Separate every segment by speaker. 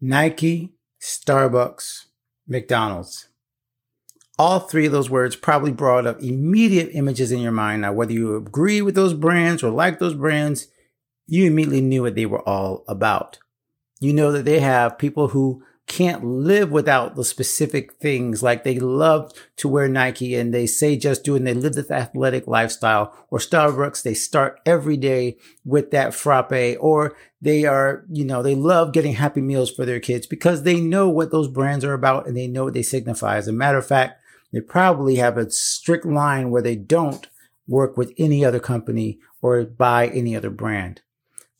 Speaker 1: Nike, Starbucks, McDonald's. All three of those words probably brought up immediate images in your mind. Now, whether you agree with those brands or like those brands, you immediately knew what they were all about. You know that they have people who can't live without the specific things. Like they love to wear Nike and they say just do and they live this athletic lifestyle or Starbucks. They start every day with that frappe or they are, you know, they love getting happy meals for their kids because they know what those brands are about and they know what they signify. As a matter of fact, they probably have a strict line where they don't work with any other company or buy any other brand.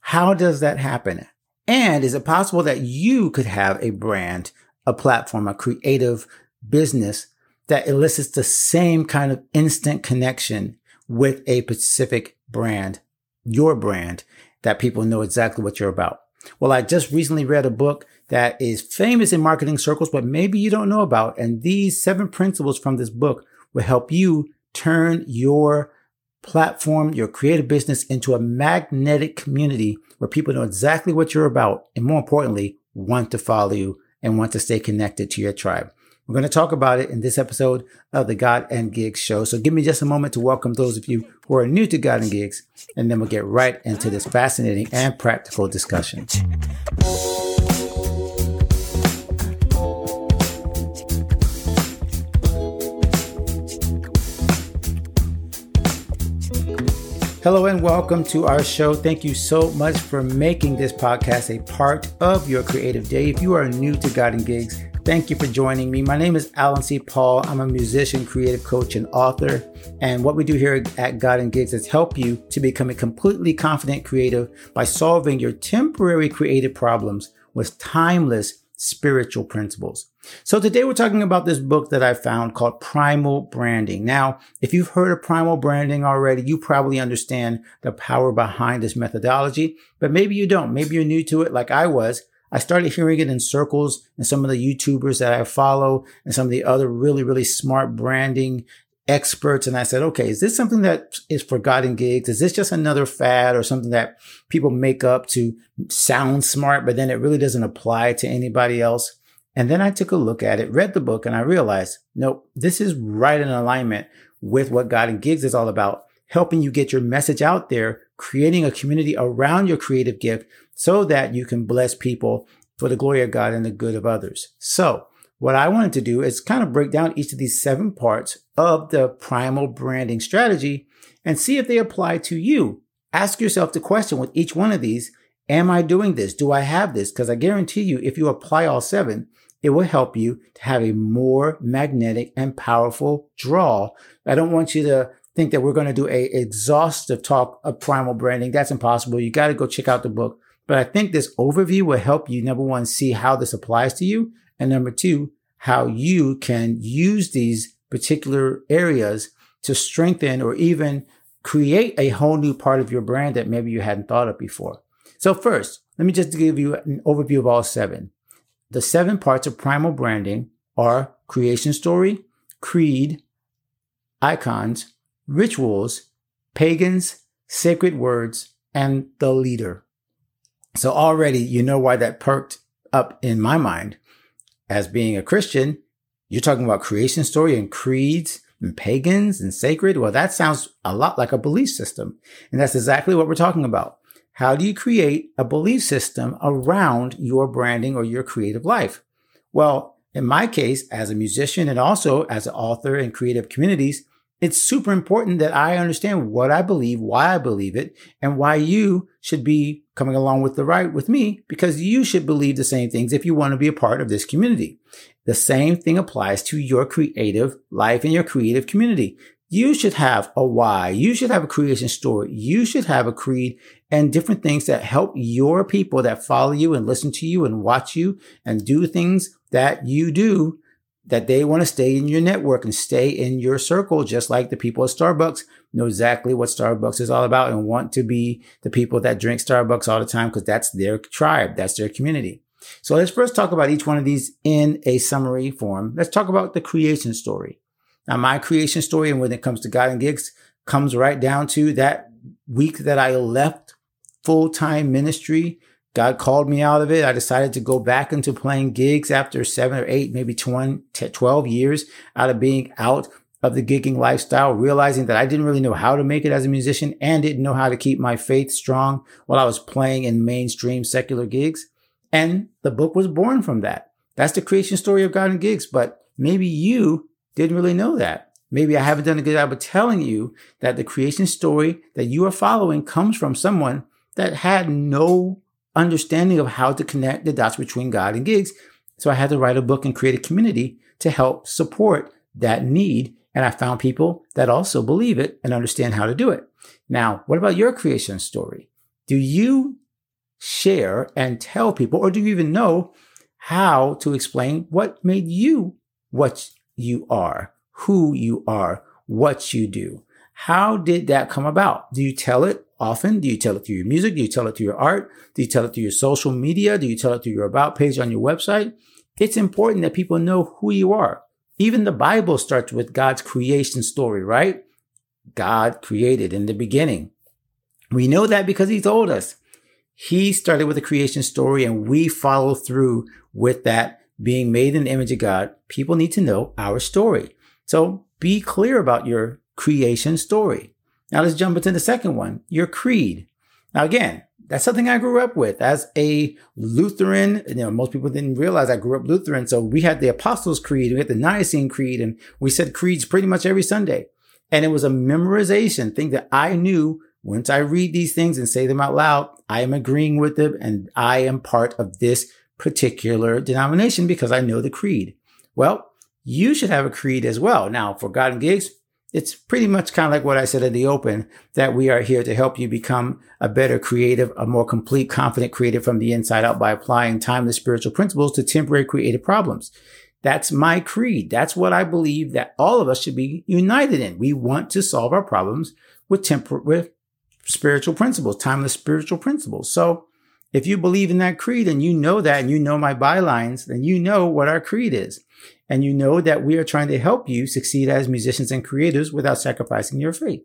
Speaker 1: How does that happen? And is it possible that you could have a brand, a platform, a creative business that elicits the same kind of instant connection with a specific brand, your brand, that people know exactly what you're about? Well, I just recently read a book that is famous in marketing circles, but maybe you don't know about. And these seven principles from this book will help you turn your platform your creative business into a magnetic community where people know exactly what you're about and more importantly, want to follow you and want to stay connected to your tribe. We're going to talk about it in this episode of the God and Gigs show. So give me just a moment to welcome those of you who are new to God and Gigs, and then we'll get right into this fascinating and practical discussion. Hello and welcome to our show. Thank you so much for making this podcast a part of your creative day. If you are new to God and Gigs, thank you for joining me. My name is Alan C. Paul. I'm a musician, creative coach, and author. And what we do here at God and Gigs is help you to become a completely confident creative by solving your temporary creative problems with timeless spiritual principles. So today we're talking about this book that I found called Primal Branding. Now, if you've heard of primal branding already, you probably understand the power behind this methodology, but maybe you don't. Maybe you're new to it like I was. I started hearing it in circles and some of the YouTubers that I follow and some of the other really, really smart branding experts. And I said, okay, is this something that is for God and gigs? Is this just another fad or something that people make up to sound smart, but then it really doesn't apply to anybody else? And then I took a look at it, read the book, and I realized, nope, this is right in alignment with what God and Gigs is all about, helping you get your message out there, creating a community around your creative gift so that you can bless people for the glory of God and the good of others. So what I wanted to do is kind of break down each of these seven parts of the primal branding strategy and see if they apply to you. Ask yourself the question with each one of these. Am I doing this? Do I have this? Because I guarantee you, if you apply all seven, it will help you to have a more magnetic and powerful draw. I don't want you to think that we're going to do a exhaustive talk of primal branding. That's impossible. You got to go check out the book. But I think this overview will help you, number one, see how this applies to you. And number two, how you can use these particular areas to strengthen or even create a whole new part of your brand that maybe you hadn't thought of before. So first, let me just give you an overview of all seven. The seven parts of primal branding are creation story, creed, icons, rituals, pagans, sacred words, and the leader. So already you know why that perked up in my mind. As being a Christian, you're talking about creation story and creeds and pagans and sacred. Well, that sounds a lot like a belief system. And that's exactly what we're talking about. How do you create a belief system around your branding or your creative life? Well, in my case, as a musician and also as an author in creative communities, it's super important that I understand what I believe, why I believe it, and why you should be coming along with the right with me because you should believe the same things if you want to be a part of this community. The same thing applies to your creative life and your creative community. You should have a why. You should have a creation story. You should have a creed and different things that help your people that follow you and listen to you and watch you and do things that you do that they want to stay in your network and stay in your circle, just like the people at Starbucks know exactly what Starbucks is all about and want to be the people that drink Starbucks all the time because that's their tribe. That's their community. So let's first talk about each one of these in a summary form. Let's talk about the creation story. Now, my creation story, and when it comes to God and gigs, comes right down to that week that I left full time ministry God called me out of it. I decided to go back into playing gigs after seven or eight, maybe 20, 12 years out of being out of the gigging lifestyle, realizing that I didn't really know how to make it as a musician and didn't know how to keep my faith strong while I was playing in mainstream secular gigs. And the book was born from that. That's the creation story of God and gigs. But maybe you didn't really know that. Maybe I haven't done a good job of telling you that the creation story that you are following comes from someone that had no understanding of how to connect the dots between God and gigs. So I had to write a book and create a community to help support that need. And I found people that also believe it and understand how to do it. Now, what about your creation story? Do you share and tell people, or do you even know how to explain what made you what you are, who you are, what you do? How did that come about? Do you tell it often? Do you tell it through your music? Do you tell it through your art? Do you tell it through your social media? Do you tell it through your about page on your website? It's important that people know who you are. Even the Bible starts with God's creation story, right? God created in the beginning. We know that because he told us. He started with a creation story and we follow through with that being made in the image of God. People need to know our story. So be clear about your creation story. Now let's jump into the second one, your creed. Now again, that's something I grew up with as a Lutheran. You know, most people didn't realize I grew up Lutheran. So we had the Apostles' Creed, we had the Nicene Creed, and we said creeds pretty much every Sunday. And it was a memorization thing that I knew once I read these things and say them out loud, I am agreeing with them and I am part of this particular denomination because I know the creed. Well, you should have a creed as well. Now, for God and Gigs, it's pretty much kind of like what I said in the open that we are here to help you become a better creative, a more complete, confident creative from the inside out by applying timeless spiritual principles to temporary creative problems. That's my creed. That's what I believe that all of us should be united in. We want to solve our problems with temper, with spiritual principles, timeless spiritual principles. So if you believe in that creed and you know that and you know my bylines, then you know what our creed is and you know that we are trying to help you succeed as musicians and creators without sacrificing your faith.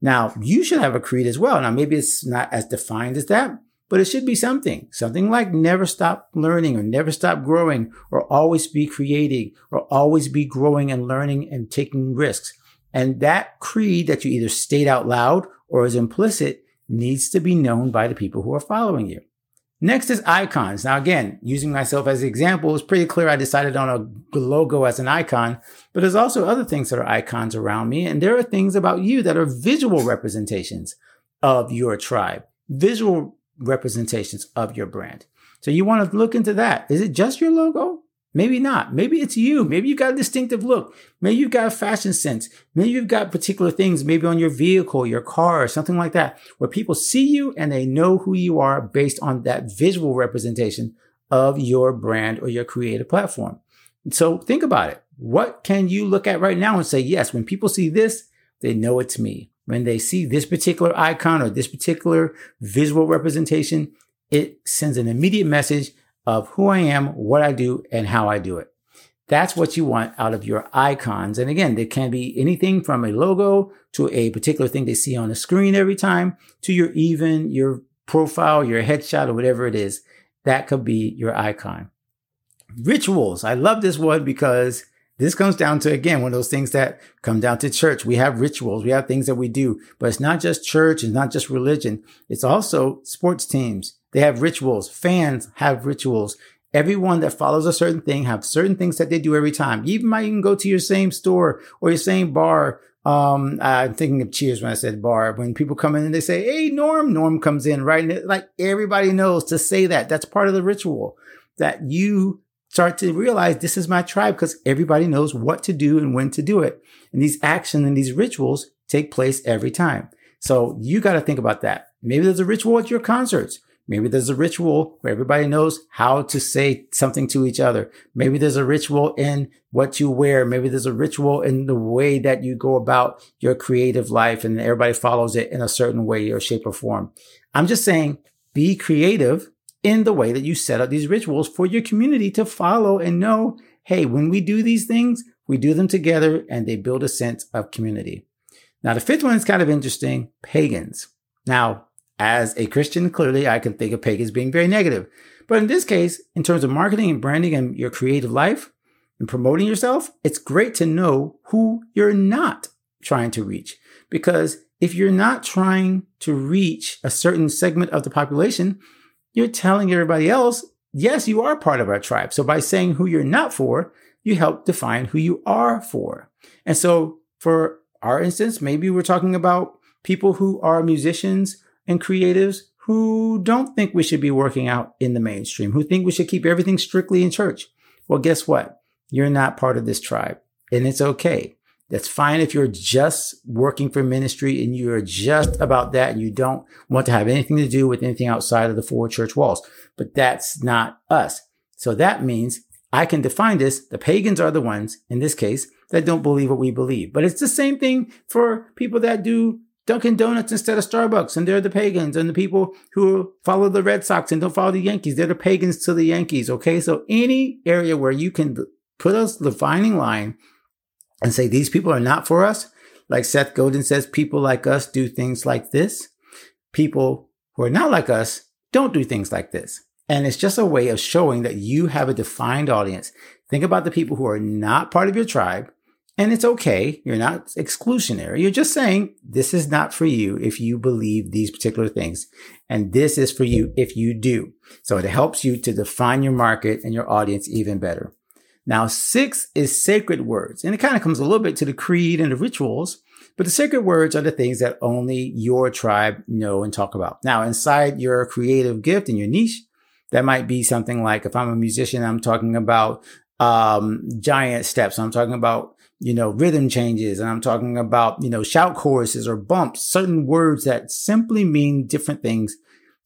Speaker 1: Now, you should have a creed as well. Now, maybe it's not as defined as that, but it should be something, something like never stop learning or never stop growing or always be creating or always be growing and learning and taking risks. And that creed that you either state out loud or is implicit needs to be known by the people who are following you. Next is icons. Now, again, using myself as an example, it's pretty clear I decided on a logo as an icon, but there's also other things that are icons around me. And there are things about you that are visual representations of your tribe, visual representations of your brand. So you want to look into that. Is it just your logo? Maybe not. Maybe it's you. Maybe you've got a distinctive look. Maybe you've got a fashion sense. Maybe you've got particular things, maybe on your vehicle, your car, or something like that, where people see you and they know who you are based on that visual representation of your brand or your creative platform. So think about it. What can you look at right now and say, yes, when people see this, they know it's me. When they see this particular icon or this particular visual representation, it sends an immediate message of who I am, what I do, and how I do it. That's what you want out of your icons. And again, they can be anything from a logo to a particular thing they see on the screen every time to your even your profile, your headshot, or whatever it is. That could be your icon. Rituals. I love this one because this comes down to, again, one of those things that come down to church. We have rituals. We have things that we do, but it's not just church. It's not just religion. It's also sports teams. They have rituals. Fans have rituals. Everyone that follows a certain thing have certain things that they do every time. You might even go to your same store or your same bar. Um, I'm thinking of Cheers when I said bar. When people come in and they say, "Hey, Norm," Norm comes in, right? And like everybody knows to say that. That's part of the ritual that you start to realize this is my tribe because everybody knows what to do and when to do it. And these actions and these rituals take place every time. So you got to think about that. Maybe there's a ritual at your concerts. Maybe there's a ritual where everybody knows how to say something to each other. Maybe there's a ritual in what you wear. Maybe there's a ritual in the way that you go about your creative life and everybody follows it in a certain way or shape or form. I'm just saying be creative in the way that you set up these rituals for your community to follow and know, hey, when we do these things, we do them together and they build a sense of community. Now, the fifth one is kind of interesting pagans. Now, as a Christian, clearly I can think of pagans being very negative. But in this case, in terms of marketing and branding and your creative life and promoting yourself, it's great to know who you're not trying to reach. Because if you're not trying to reach a certain segment of the population, you're telling everybody else, yes, you are part of our tribe. So by saying who you're not for, you help define who you are for. And so for our instance, maybe we're talking about people who are musicians and creatives who don't think we should be working out in the mainstream, who think we should keep everything strictly in church. Well, guess what? You're not part of this tribe and it's okay. That's fine if you're just working for ministry and you're just about that and you don't want to have anything to do with anything outside of the four church walls. But that's not us. So that means I can define this. The pagans are the ones, in this case, that don't believe what we believe. But it's the same thing for people that do Dunkin' Donuts instead of Starbucks, and they're the pagans, and the people who follow the Red Sox and don't follow the Yankees, they're the pagans to the Yankees. Okay, so any area where you can put a defining line and say these people are not for us, like Seth Godin says, people like us do things like this. People who are not like us don't do things like this. And it's just a way of showing that you have a defined audience. Think about the people who are not part of your tribe and it's okay. You're not exclusionary. You're just saying this is not for you if you believe these particular things. And this is for you if you do. So it helps you to define your market and your audience even better. Now, six is sacred words. And it kind of comes a little bit to the creed and the rituals, but the sacred words are the things that only your tribe know and talk about. Now, inside your creative gift and your niche, that might be something like if I'm a musician, I'm talking about um, giant steps. I'm talking about you know, rhythm changes. And I'm talking about, you know, shout choruses or bumps, certain words that simply mean different things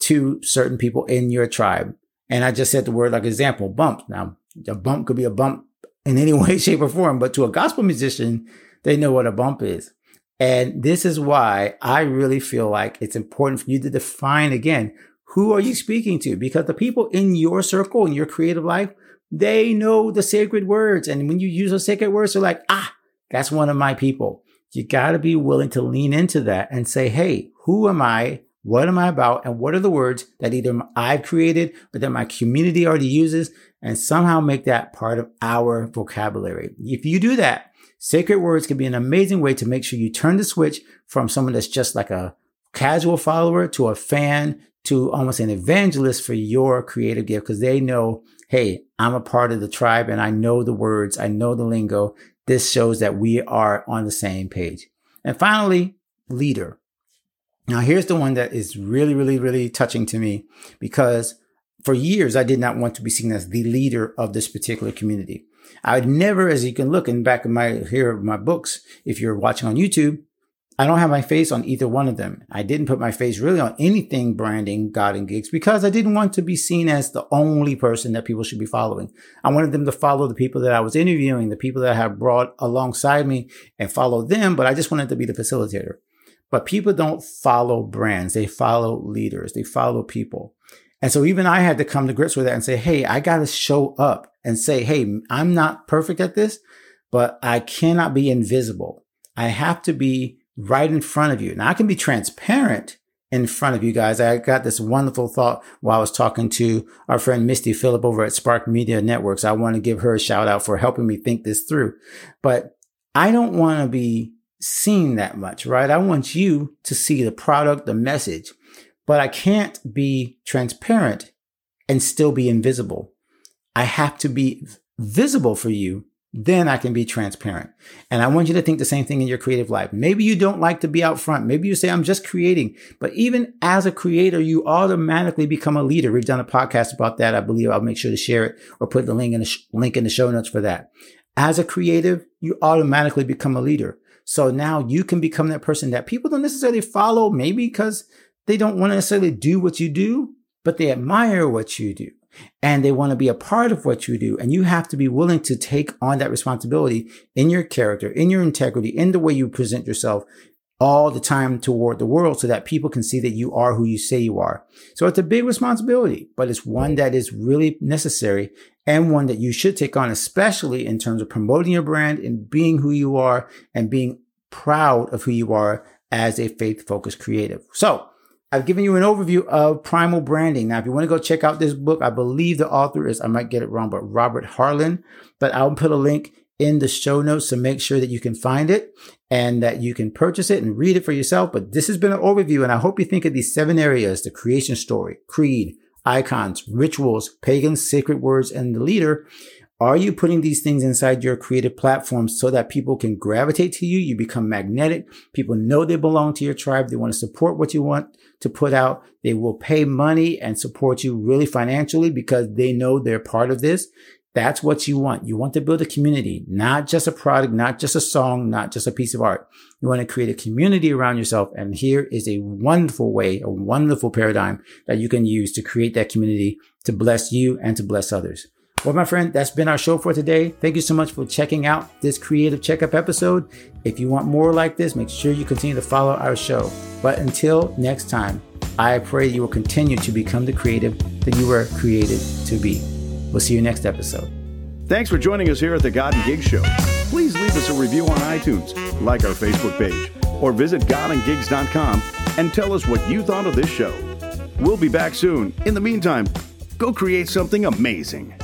Speaker 1: to certain people in your tribe. And I just said the word like example, bump. Now, a bump could be a bump in any way, shape, or form, but to a gospel musician, they know what a bump is. And this is why I really feel like it's important for you to define again, who are you speaking to? Because the people in your circle, in your creative life, they know the sacred words. And when you use those sacred words, they're like, ah, that's one of my people. You got to be willing to lean into that and say, hey, who am I? What am I about? And what are the words that either I've created or that my community already uses and somehow make that part of our vocabulary? If you do that, sacred words can be an amazing way to make sure you turn the switch from someone that's just like a casual follower to a fan to almost an evangelist for your creative gift because they know hey, I'm a part of the tribe and I know the words, I know the lingo. This shows that we are on the same page. And finally, leader. Now, here's the one that is really, really, really touching to me because for years I did not want to be seen as the leader of this particular community. I would never, as you can look in back of my here my books, if you're watching on YouTube, I don't have my face on either one of them. I didn't put my face really on anything branding God and Gigs because I didn't want to be seen as the only person that people should be following. I wanted them to follow the people that I was interviewing, the people that I have brought alongside me and follow them, but I just wanted to be the facilitator. But people don't follow brands. They follow leaders. They follow people. And so even I had to come to grips with that and say, Hey, I got to show up and say, Hey, I'm not perfect at this, but I cannot be invisible. I have to be right in front of you. Now I can be transparent in front of you guys. I got this wonderful thought while I was talking to our friend Misty Phillip over at Spark Media Networks. I want to give her a shout out for helping me think this through. But I don't want to be seen that much, right? I want you to see the product, the message, but I can't be transparent and still be invisible. I have to be visible for you then I can be transparent. And I want you to think the same thing in your creative life. Maybe you don't like to be out front. Maybe you say, I'm just creating. But even as a creator, you automatically become a leader. We've done a podcast about that. I believe I'll make sure to share it or put the link in the sh- link in the show notes for that. As a creative, you automatically become a leader. So now you can become that person that people don't necessarily follow, maybe because they don't want to necessarily do what you do, but they admire what you do and they want to be a part of what you do. And you have to be willing to take on that responsibility in your character, in your integrity, in the way you present yourself all the time toward the world so that people can see that you are who you say you are. So it's a big responsibility, but it's one that is really necessary and one that you should take on, especially in terms of promoting your brand and being who you are and being proud of who you are as a faith focused creative. So I've given you an overview of primal branding. Now, if you want to go check out this book, I believe the author is, I might get it wrong, but Robert Harlan, but I'll put a link in the show notes to make sure that you can find it and that you can purchase it and read it for yourself. But this has been an overview and I hope you think of these seven areas, the creation story, creed, icons, rituals, pagan sacred words, and the leader. Are you putting these things inside your creative platforms so that people can gravitate to you? You become magnetic. People know they belong to your tribe. They want to support what you want to put out. They will pay money and support you really financially because they know they're part of this. That's what you want. You want to build a community, not just a product, not just a song, not just a piece of art. You want to create a community around yourself. And here is a wonderful way, a wonderful paradigm that you can use to create that community to bless you and to bless others. Well, my friend, that's been our show for today. Thank you so much for checking out this creative checkup episode. If you want more like this, make sure you continue to follow our show. But until next time, I pray you will continue to become the creative that you were created to be. We'll see you next episode.
Speaker 2: Thanks for joining us here at the God and Gigs Show. Please leave us a review on iTunes, like our Facebook page, or visit godandgigs.com and tell us what you thought of this show. We'll be back soon. In the meantime, go create something amazing.